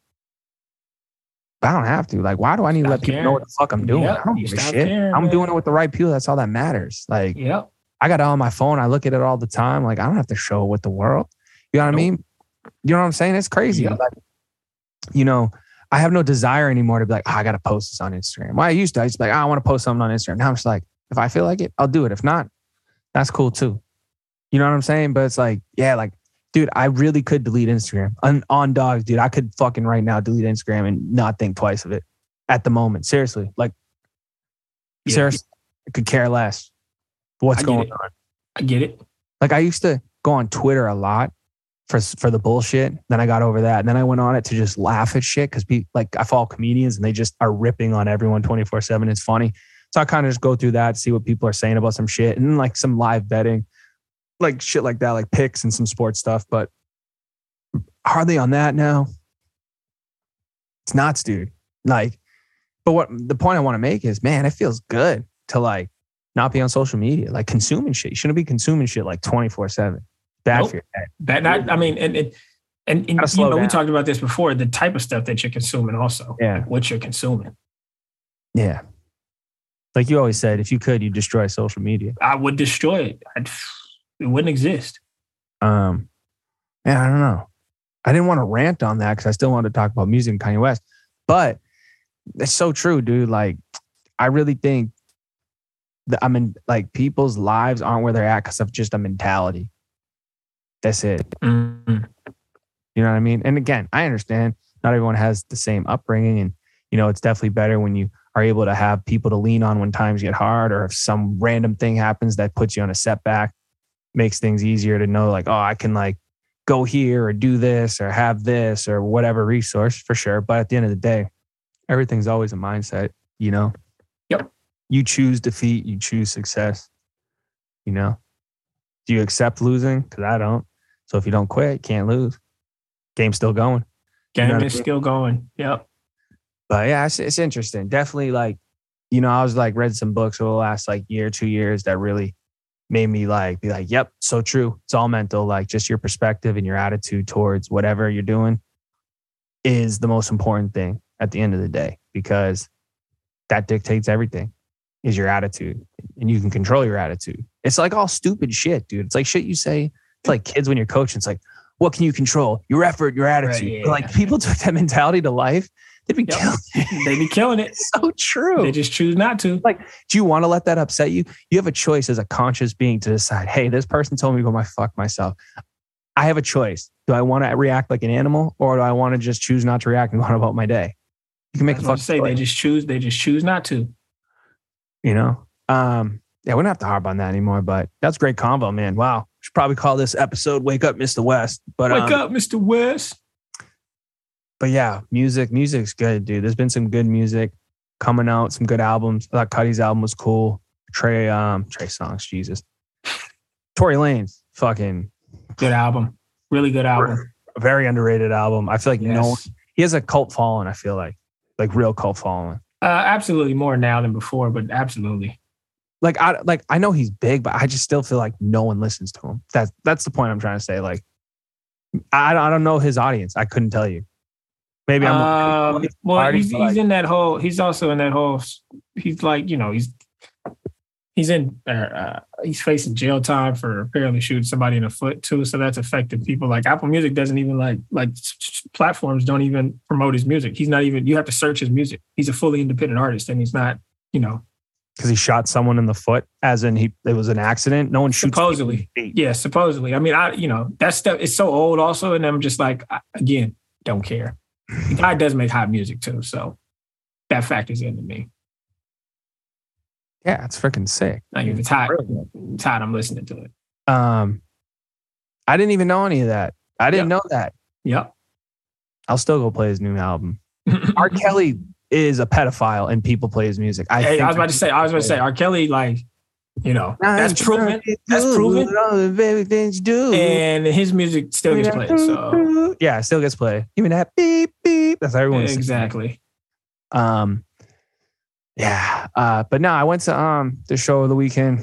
I don't have to. Like, why do I need to Stop let people know what the fuck I'm doing? Yep, I don't give a shit. caring, I'm man. doing it with the right people. That's all that matters. Like, Yep. I got it on my phone. I look at it all the time. Like I don't have to show it with the world. You know what I mean? You know what I'm saying? It's crazy. Yeah. Like, you know, I have no desire anymore to be like, oh, I got to post this on Instagram. Well, I used to. I used to be like, "Oh, I want to post something on Instagram. Now I'm just like, if I feel like it, I'll do it. If not, That's cool too. You know what I'm saying? But it's like, yeah, like, dude, I really could delete Instagram on, on dogs, dude. I could fucking right now delete Instagram and not think twice of it at the moment. Seriously, like, Yeah. seriously, I could care less what's going it. on. I get it. Like, I used to go on Twitter a lot for for the bullshit. Then I got over that, and then I went on it to just laugh at shit because people like I follow comedians and they just are ripping on everyone twenty four seven. It's funny. So I kind of just go through that, see what people are saying about some shit, and like some live betting, like shit like that, like picks and some sports stuff. But hardly on that now. It's nuts, dude. Like, but what the point I want to make is, man, it feels good to like not be on social media, like consuming shit. You shouldn't be consuming shit like twenty four seven. Bad Nope. for your head. That not, I mean, and and and, and you know, we talked about this before. The type of stuff that you're consuming, also, Yeah. what you're consuming. Yeah. Like you always said, if you could, you destroy social media. I would destroy it. I'd, it wouldn't exist. Um, yeah, I don't know. I didn't want to rant on that because I still wanted to talk about music and Kanye West, but it's so true, dude. Like, I really think that I mean, like, people's lives aren't where they're at because of just a mentality. That's it. Mm. You know what I mean? And again, I understand not everyone has the same upbringing, and you know, it's definitely better when you are able to have people to lean on when times get hard, or if some random thing happens that puts you on a setback, makes things easier to know, like, oh, I can like go here or do this or have this or whatever resource for sure. But at the end of the day, everything's always a mindset, you know? You choose defeat, you choose success, you know? Do you accept losing? Because I don't. So if you don't quit, can't lose. Game's still going. You know Game is still going. Yep. But yeah, it's, it's interesting. Definitely like, you know, I was like read some books over the last like year, two years that really made me like be like, yep, so true. It's all mental. Like just your perspective and your attitude towards whatever you're doing is the most important thing at the end of the day because that dictates everything is your attitude and you can control your attitude. It's like all stupid shit, dude. It's like shit you say to like kids when you're coaching. It's like, what can you control? Your effort, your attitude. yeah. But, like people took that mentality to life. They'd be Yep. killing it. They be killing it. so true. They just choose not to. Like, do you want to let that upset you? You have a choice as a conscious being to decide, hey, this person told me to go my fuck myself. I have a choice. Do I want to react like an animal or do I want to just choose not to react and go on about my day? You can make That's a fuck say. They just choose. They just choose not to. You know? Um, yeah, we don't have to harp on that anymore, but that's great combo, man. Wow. Should probably call this episode Wake Up, Mr. West. But Wake um, up, Mr. West. but yeah, music, music's good, dude. There's been some good music coming out, some good albums. I thought Cudi's album was cool. Trey, um, Trey Songz, Jesus. Tory Lanez fucking Good album. Really good album. a very underrated album. I feel like no one, he has a cult following, I feel like. Like real cult following. Uh, absolutely more now than before, but absolutely. Like I like I know he's big, but I just still feel like no one listens to him. That's that's the point I'm trying to say. Like I, I don't know his audience. I couldn't tell you. Maybe I'm Um, well, party, he's, but, like- he's in that whole. He's also in that whole. He's like you know he's he's in. Uh, uh, he's facing jail time for apparently shooting somebody in the foot too. So that's affected people. Like Apple Music doesn't even like like platforms don't even promote his music. He's not even. You have to search his music. He's a fully independent artist, and he's not. You know, because he shot someone in the foot, as in he it was an accident. No one shoots Supposedly. yeah. Supposedly, I mean, I you know that stuff is so old also, and I'm just like I, again, don't care. The guy does make hot music too, so that factors into me. Yeah, it's freaking sick. Like if it's hot, it's hot. I'm listening to it. Um, I didn't even know any of that. I didn't know that. Yep. I'll still go play his new album. R. Kelly is a pedophile, and people play his music. I, Hey, think I was about to say, I was about to say, R. Kelly, like, you know, that's proven, that's proven, All the very things do. and his music still gets played. So yeah, it still gets played. Even that beep beep. That's how everyone exactly. Um, yeah. Uh, but no, I went to um the show over the weekend,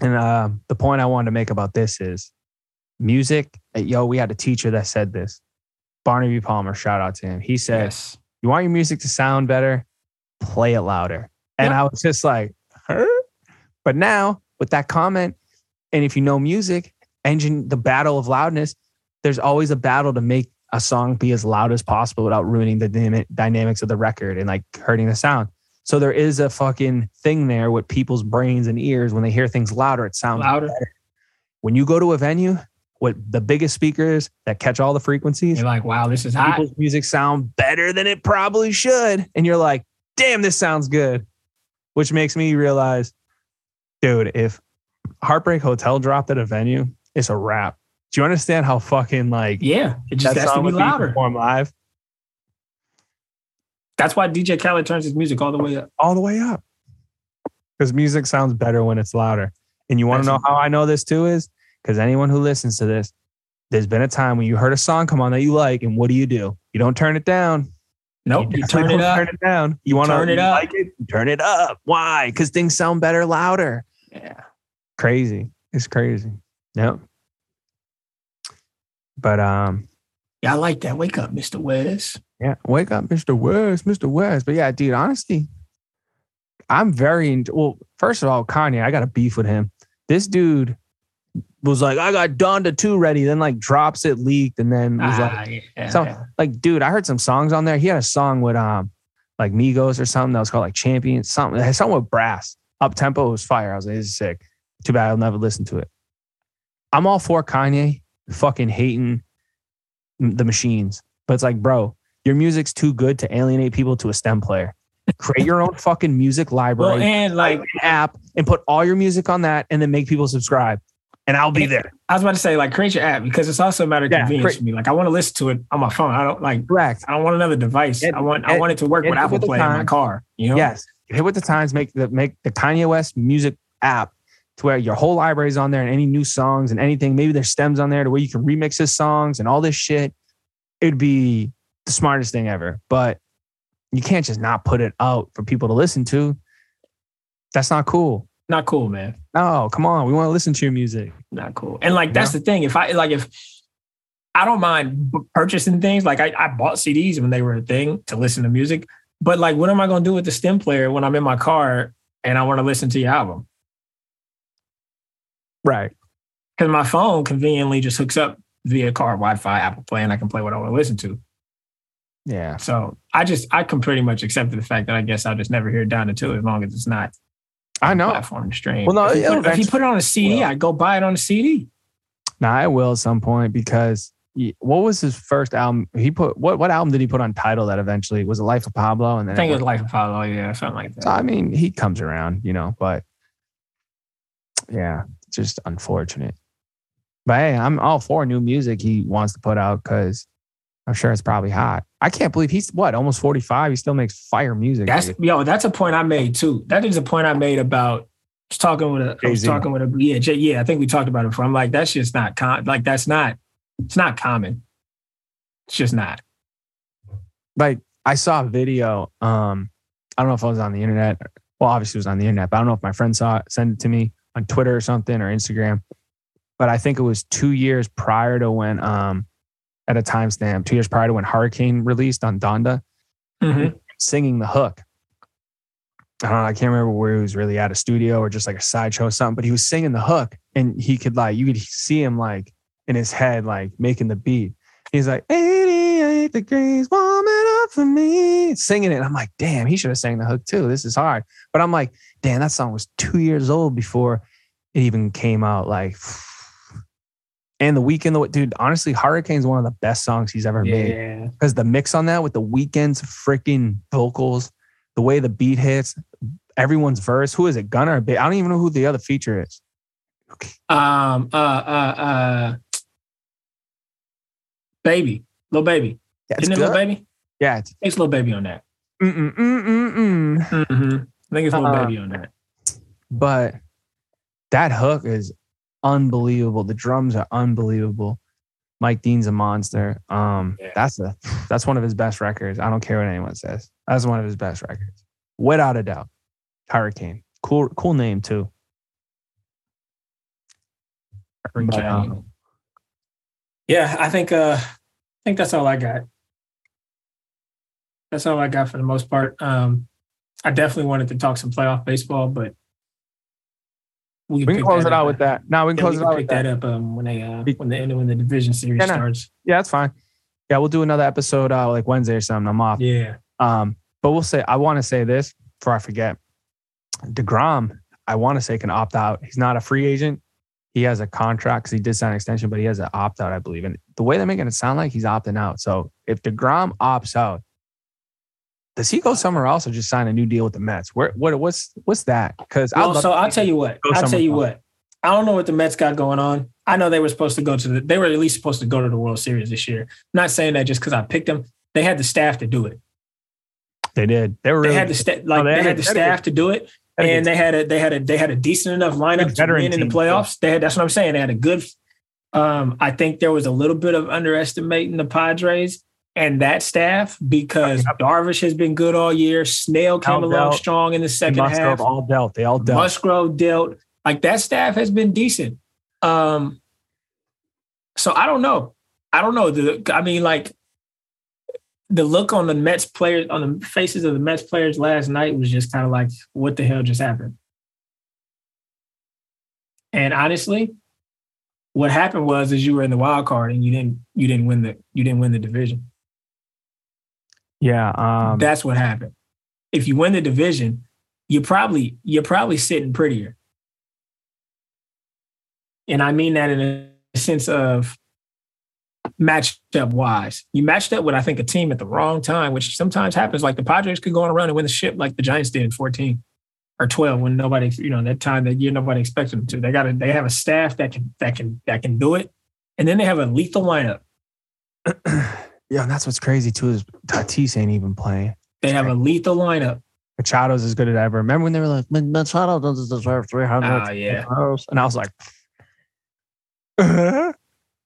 and uh, the point I wanted to make about this is music. uh, Yo, we had a teacher that said this. Barnaby Palmer, shout out to him. He said, Yes. "You want your music to sound better, play it louder." And Yeah. I was just like, huh? But now with that comment, and if you know music, engine the battle of loudness, there's always a battle to make a song be as loud as possible without ruining the dynamics of the record and like hurting the sound. So there is a fucking thing there with people's brains and ears. When they hear things louder, it sounds Louder. better. When you go to a venue, what the biggest speakers that catch all the frequencies, You're like, wow, this is hot. people's music sound better than it probably should. And you're like, damn, this sounds good. Which makes me realize, dude, if Heartbreak Hotel dropped at a venue, it's a wrap. Do you understand how fucking like Yeah, it just that has to be louder. performed live That's why DJ Khaled turns his music all the way up. all the way up? Because music sounds better when it's louder. And you want to know how I know this too is because anyone who listens to this, there's been a time when you heard a song come on that you like, and what do you do? You don't turn it down. Nope, you definitely turn it up. Turn it down. You want to turn it up. Like it? You turn it up. Why? Because things sound better louder. Yeah. Crazy. It's crazy. Yep. But um, Yeah, I like that. Wake up, Mr. Wes. Yeah. Wake up, Mr. West, Mr. West. But yeah, dude, honestly, I'm very well. First of all, Kanye, I got a beef with him. This dude was like, I got Donda 2 ready, then like drops it leaked, and then was like, Ah, yeah. So- like, dude, I heard some songs on there. He had a song with um like Migos or something that was called like Champion, something. It had something with brass. Up tempo was fire. I was like, this is sick. Too bad I'll never listen to it. I'm all for Kanye fucking hating the machines. But it's like, bro, your music's too good to alienate people to a STEM player. Create your own fucking music well, library and like like app and put all your music on that and then make people subscribe. And I'll be there. I was about to say, like, create your app because it's also a matter of Yeah, convenience create- for me. Like, I want to listen to it on my phone. I don't like. Correct. I don't want another device. And- I want. I want it to work with Apple Play in my car. You know. Yes. Hit with the times, make the make the Kanye West music app to where your whole library is on there and any new songs and anything. Maybe there's stems on there to where you can remix his songs and all this shit. It'd be the smartest thing ever. But you can't just not put it out for people to listen to. That's not cool. Not cool, man. No, come on. We want to listen to your music. Not cool. And like that's the thing. If I like if I don't mind purchasing things, like I, I bought CDs when they were a thing to listen to music. But like, what am I going to do with the stem player when I'm in my car and I want to listen to your album? Right. Because my phone conveniently just hooks up via car Wi-Fi, Apple Play, and I can play what I want to listen to. Yeah. So I just I can pretty much accept the fact that I guess I'll just never hear it Donda 2 as long as it's not I know. platform to stream. Well, no, if, you put, if you put it on a CD, will. I'd go buy it on a CD. Nah, I will at some point because he- what was his first album? He put what what album did he put on title that eventually was it Life of Pablo? And then I think it was Life of Pablo, yeah, something like that. So, I mean, he comes around, you know, but yeah, just unfortunate. But hey, I'm all for new music he wants to put out because I'm sure it's probably hot. I can't believe he's what almost 45. He still makes fire music. That's dude. yo, that's a point I made too. That is a point I made about I was talking with a I was Jay-Z. talking with a yeah, Jay, yeah, I think we talked about it before. I'm like, that's just not com- like that's not it's not common. It's just not. like I saw a video. Um, I don't know if it was on the internet. Well, obviously it was on the internet, but I don't know if my friend saw it, sent it to me on Twitter or something or Instagram. But I think it was two years prior to when, um, at a timestamp, two years prior to when Hurricane released on Donda, Mhm. singing the hook. I don't know. I can't remember where he was really at a studio or just like a sideshow or something, but he was singing the hook and he could like, you could see him like in his head, like making the beat. He's like, 88 degrees warming up for me, singing it. I'm like, damn, he should have sang the hook too. This is hard. But I'm like, damn, that song was two years old before it even came out. Like, and the Weeknd, dude, honestly, Hurricane's one of the best songs he's ever made Yeah. because the mix on that with the Weeknd's freaking vocals, the way the beat hits, everyone's verse. Who is it? Gunner? I don't even know who the other feature is. Okay. Um uh uh uh baby. Lil Baby. Yeah, Isn't it good. Lil Baby? Yeah, it's It's Lil Baby on that. mm mm mm mm mm. Mm-hmm. I think it's little Uh, baby on that. But that hook is unbelievable. The drums are unbelievable. Mike Dean's a monster. Um, Yeah. that's a that's one of his best records. I don't care what anyone says. That's one of his best records, without a doubt. Hurricane, cool, cool name too. But, um, Yeah, I think uh I think that's all I got. That's all I got for the most part. Um I definitely wanted to talk some playoff baseball, but we can pick close it out up. with that. Now we can Yeah, we close it can out pick with that, that. up um, when they uh, when the when the division series Yeah, starts. Yeah, that's fine. Yeah, we'll do another episode uh, like Wednesday or something. I'm off. Yeah. Um, but we'll say I want to say this. before I forget, Degrom, I want to say can opt out. He's not a free agent. He has a contract because he did sign an extension, but he has an opt out, I believe. And the way they're making it sound like he's opting out. So if Degrom opts out, does he go somewhere else or just sign a new deal with the Mets? Where what what's what's that? Because Well, so I'll tell you what. I'll tell you else. what. I don't know what the Mets got going on. I know they were supposed to go to the. They were at least supposed to go to the World Series this year. not saying that just because I picked them. They had the staff to do it. they did. They were They really had the sta- like they they, had the they had a staff to do it, and they had a they had a they had a decent enough lineup to win in the playoffs. They had that's what I'm saying. They had a good. Um, I think there was a little bit of underestimating the Padres and that staff because Darvish has been good all year. Snell came Al along dealt. strong in the second Musgrove half. all dealt. They all dealt. Musgrove dealt. Like that staff has been decent. Um, so I don't know. I don't know. The I mean, like the look on the Mets players on the faces of the Mets players last night was just kind of like, what the hell just happened? And honestly, what happened was is you were in the wild card and you didn't you didn't win the you didn't win the division. Yeah. Um, That's what happened. If you win the division, you're probably you're probably sitting prettier. And I mean that in a sense of matchup wise. You matched up with, I think, a team at the wrong time, which sometimes happens. Like the Padres could go on a run and win the ship like the Giants did in 14 or 12 when nobody, you know, that time that year nobody expected them to. They got a, they have a staff that can that can that can do it. And then they have a lethal lineup. yeah, and that's what's crazy too is Tatis ain't even playing. They have a lethal lineup. Machado's as good as ever. Remember when they were like, Machado doesn't deserve 300. Ah, yeah. And I was like,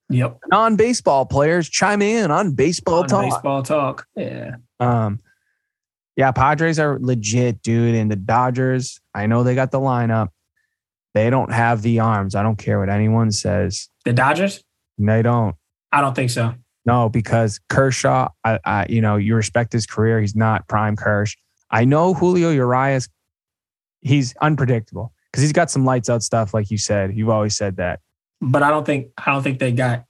Yep. non baseball players chime in on baseball On talk. baseball talk. Yeah. Um, yeah, Padres are legit, dude. And the Dodgers, I know they got the lineup. They don't have the arms. I don't care what anyone says. The Dodgers? They don't. I don't think so. No, because Kershaw, I, I, you know, you respect his career. He's not prime Kersh. I know Julio Urias. He's unpredictable because he's got some lights out stuff, like you said. You've always said that. But I don't think I don't think they got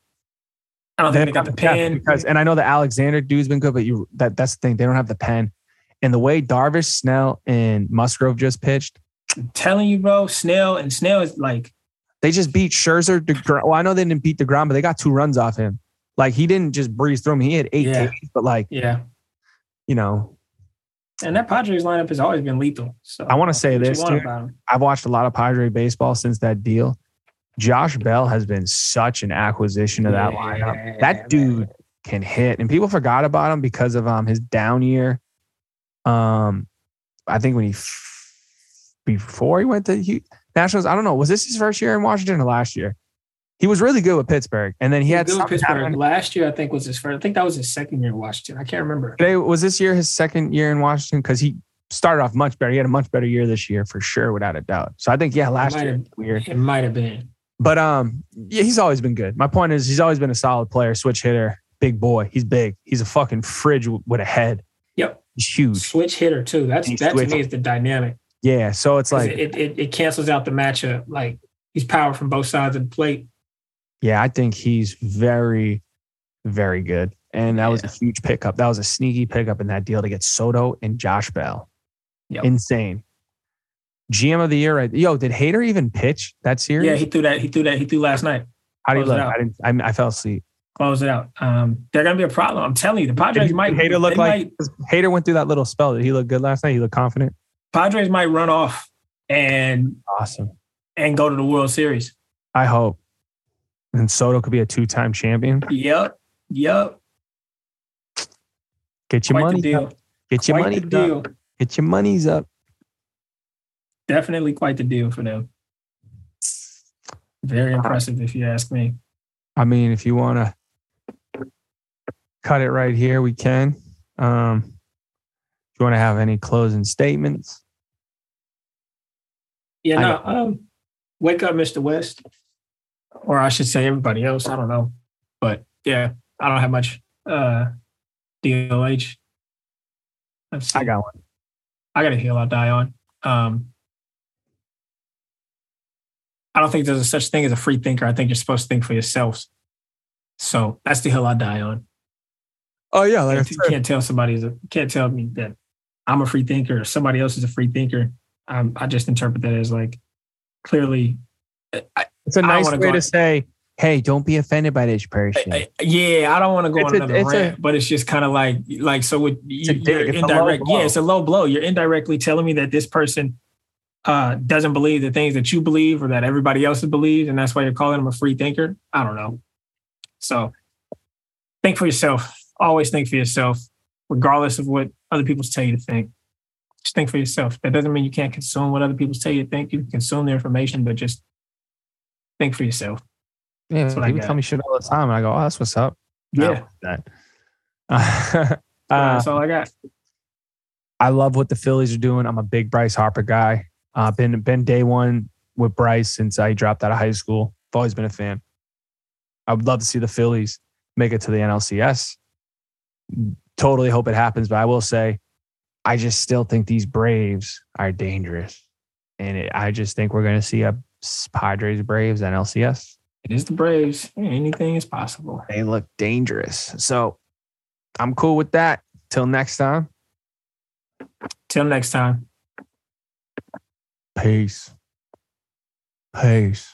I don't think they got the pen. because, and I know the Alexander dude's been good, but you that that's the thing. They don't have the pen. And the way Darvish, Snell, and Musgrove just pitched, I'm telling you, bro, Snell and Snell is like they just beat Scherzer. DeGrom. Well, I know they didn't beat DeGrom, but they got two runs off him. Like he didn't just breeze through him. He had eight Yeah. Ks, but like yeah. you know, And that Padres lineup has always been lethal. So I want to say this, dude. I've watched a lot of Padre baseball since that deal. Josh Bell has been such an acquisition of that Yeah, lineup. That man. dude can hit, and people forgot about him because of um his down year. Um, I think when he before he went to Hu- Nationals, I don't know, was this his first year in Washington or last year? He was really good with Pittsburgh, and then he, He had good Pittsburgh. Last year, I think was his first. I think that was his second year in Washington. I can't remember. Today was this year his second year in Washington because he started off much better. He had a much better year this year for sure, without a doubt. So I think yeah, last might year have- weird. It might have been. But um, yeah, he's always been good. My point is, he's always been a solid player, switch hitter, big boy. He's big. He's a fucking fridge with a head. Yep. He's huge. Switch hitter too. That's that to me is the dynamic. Yeah. So it's like, it, it it cancels out the matchup. Like he's power from both sides of the plate. Yeah, I think he's very, very good. And that was a huge pickup. That was a sneaky pickup in that deal to get Soto and Josh Bell. Yep. Insane. GM of the year, right? Yo, did Hader even pitch that series? Yeah, he threw that. He threw that. He threw last night. How do you look? I didn't. I, I fell asleep. Close it out. Um, they're gonna be a problem. I'm telling you, the Padres Did might. Hader look like might- Hader went through that little spell? Did he look good last night? He looked confident. Padres might run off and Awesome. and go to the World Series. I hope. And Soto could be a two-time champion. Yep. Yep. Get your Quite money deal. up. Get your Quite money the deal. up. Get your monies up. Definitely quite the deal for them. Very impressive, if you ask me. I mean, if you want to cut it right here, we can. Um, if you want to have any closing statements, Yeah, no. Um, wake up, Mr. West, or I should say everybody else. I don't know, but yeah, I don't have much. Uh, DOH. I got one. I got a hill I'll die on. Um, I don't think there's a such thing as a free thinker. I think you're supposed to think for yourselves. So that's the hill I die on. Oh yeah, like you can't tell somebody's a, can't tell me that I'm a free thinker or somebody else is a free thinker, um, I just interpret that as like clearly. I, It's a nice way to say, "Hey, don't be offended by this person." I- yeah, I don't want to go It's on a- another it's a- rant, but it's just kind of like like so with you, dig, you're it's a low indirect. Yeah, it's a low blow. You're indirectly telling me that this person uh, doesn't believe the things that you believe or that everybody else believes, and that's why you're calling them a free thinker. I don't know. So think for yourself. Always think for yourself, regardless of what other people tell you to think. Just think for yourself. That doesn't mean you can't consume what other people tell you to think. You can consume the information, but just think for yourself. yeah, what I people tell me shit all the time, and I go, "Oh, that's what's up." Yeah, that. uh, that's all I got. I love what the Phillies are doing. I'm a big Bryce Harper guy. Uh, been been day one with Bryce since I dropped out of high school. I've always been a fan. I would love to see the Phillies make it to the NLCS. Totally hope it happens, but I will say, I just still think these Braves are dangerous, and it, I just think we're going to see a Padres Braves NLCS. It is the Braves. Anything is possible. They look dangerous, so I'm cool with that. Till next time, Till next time. peace. Peace.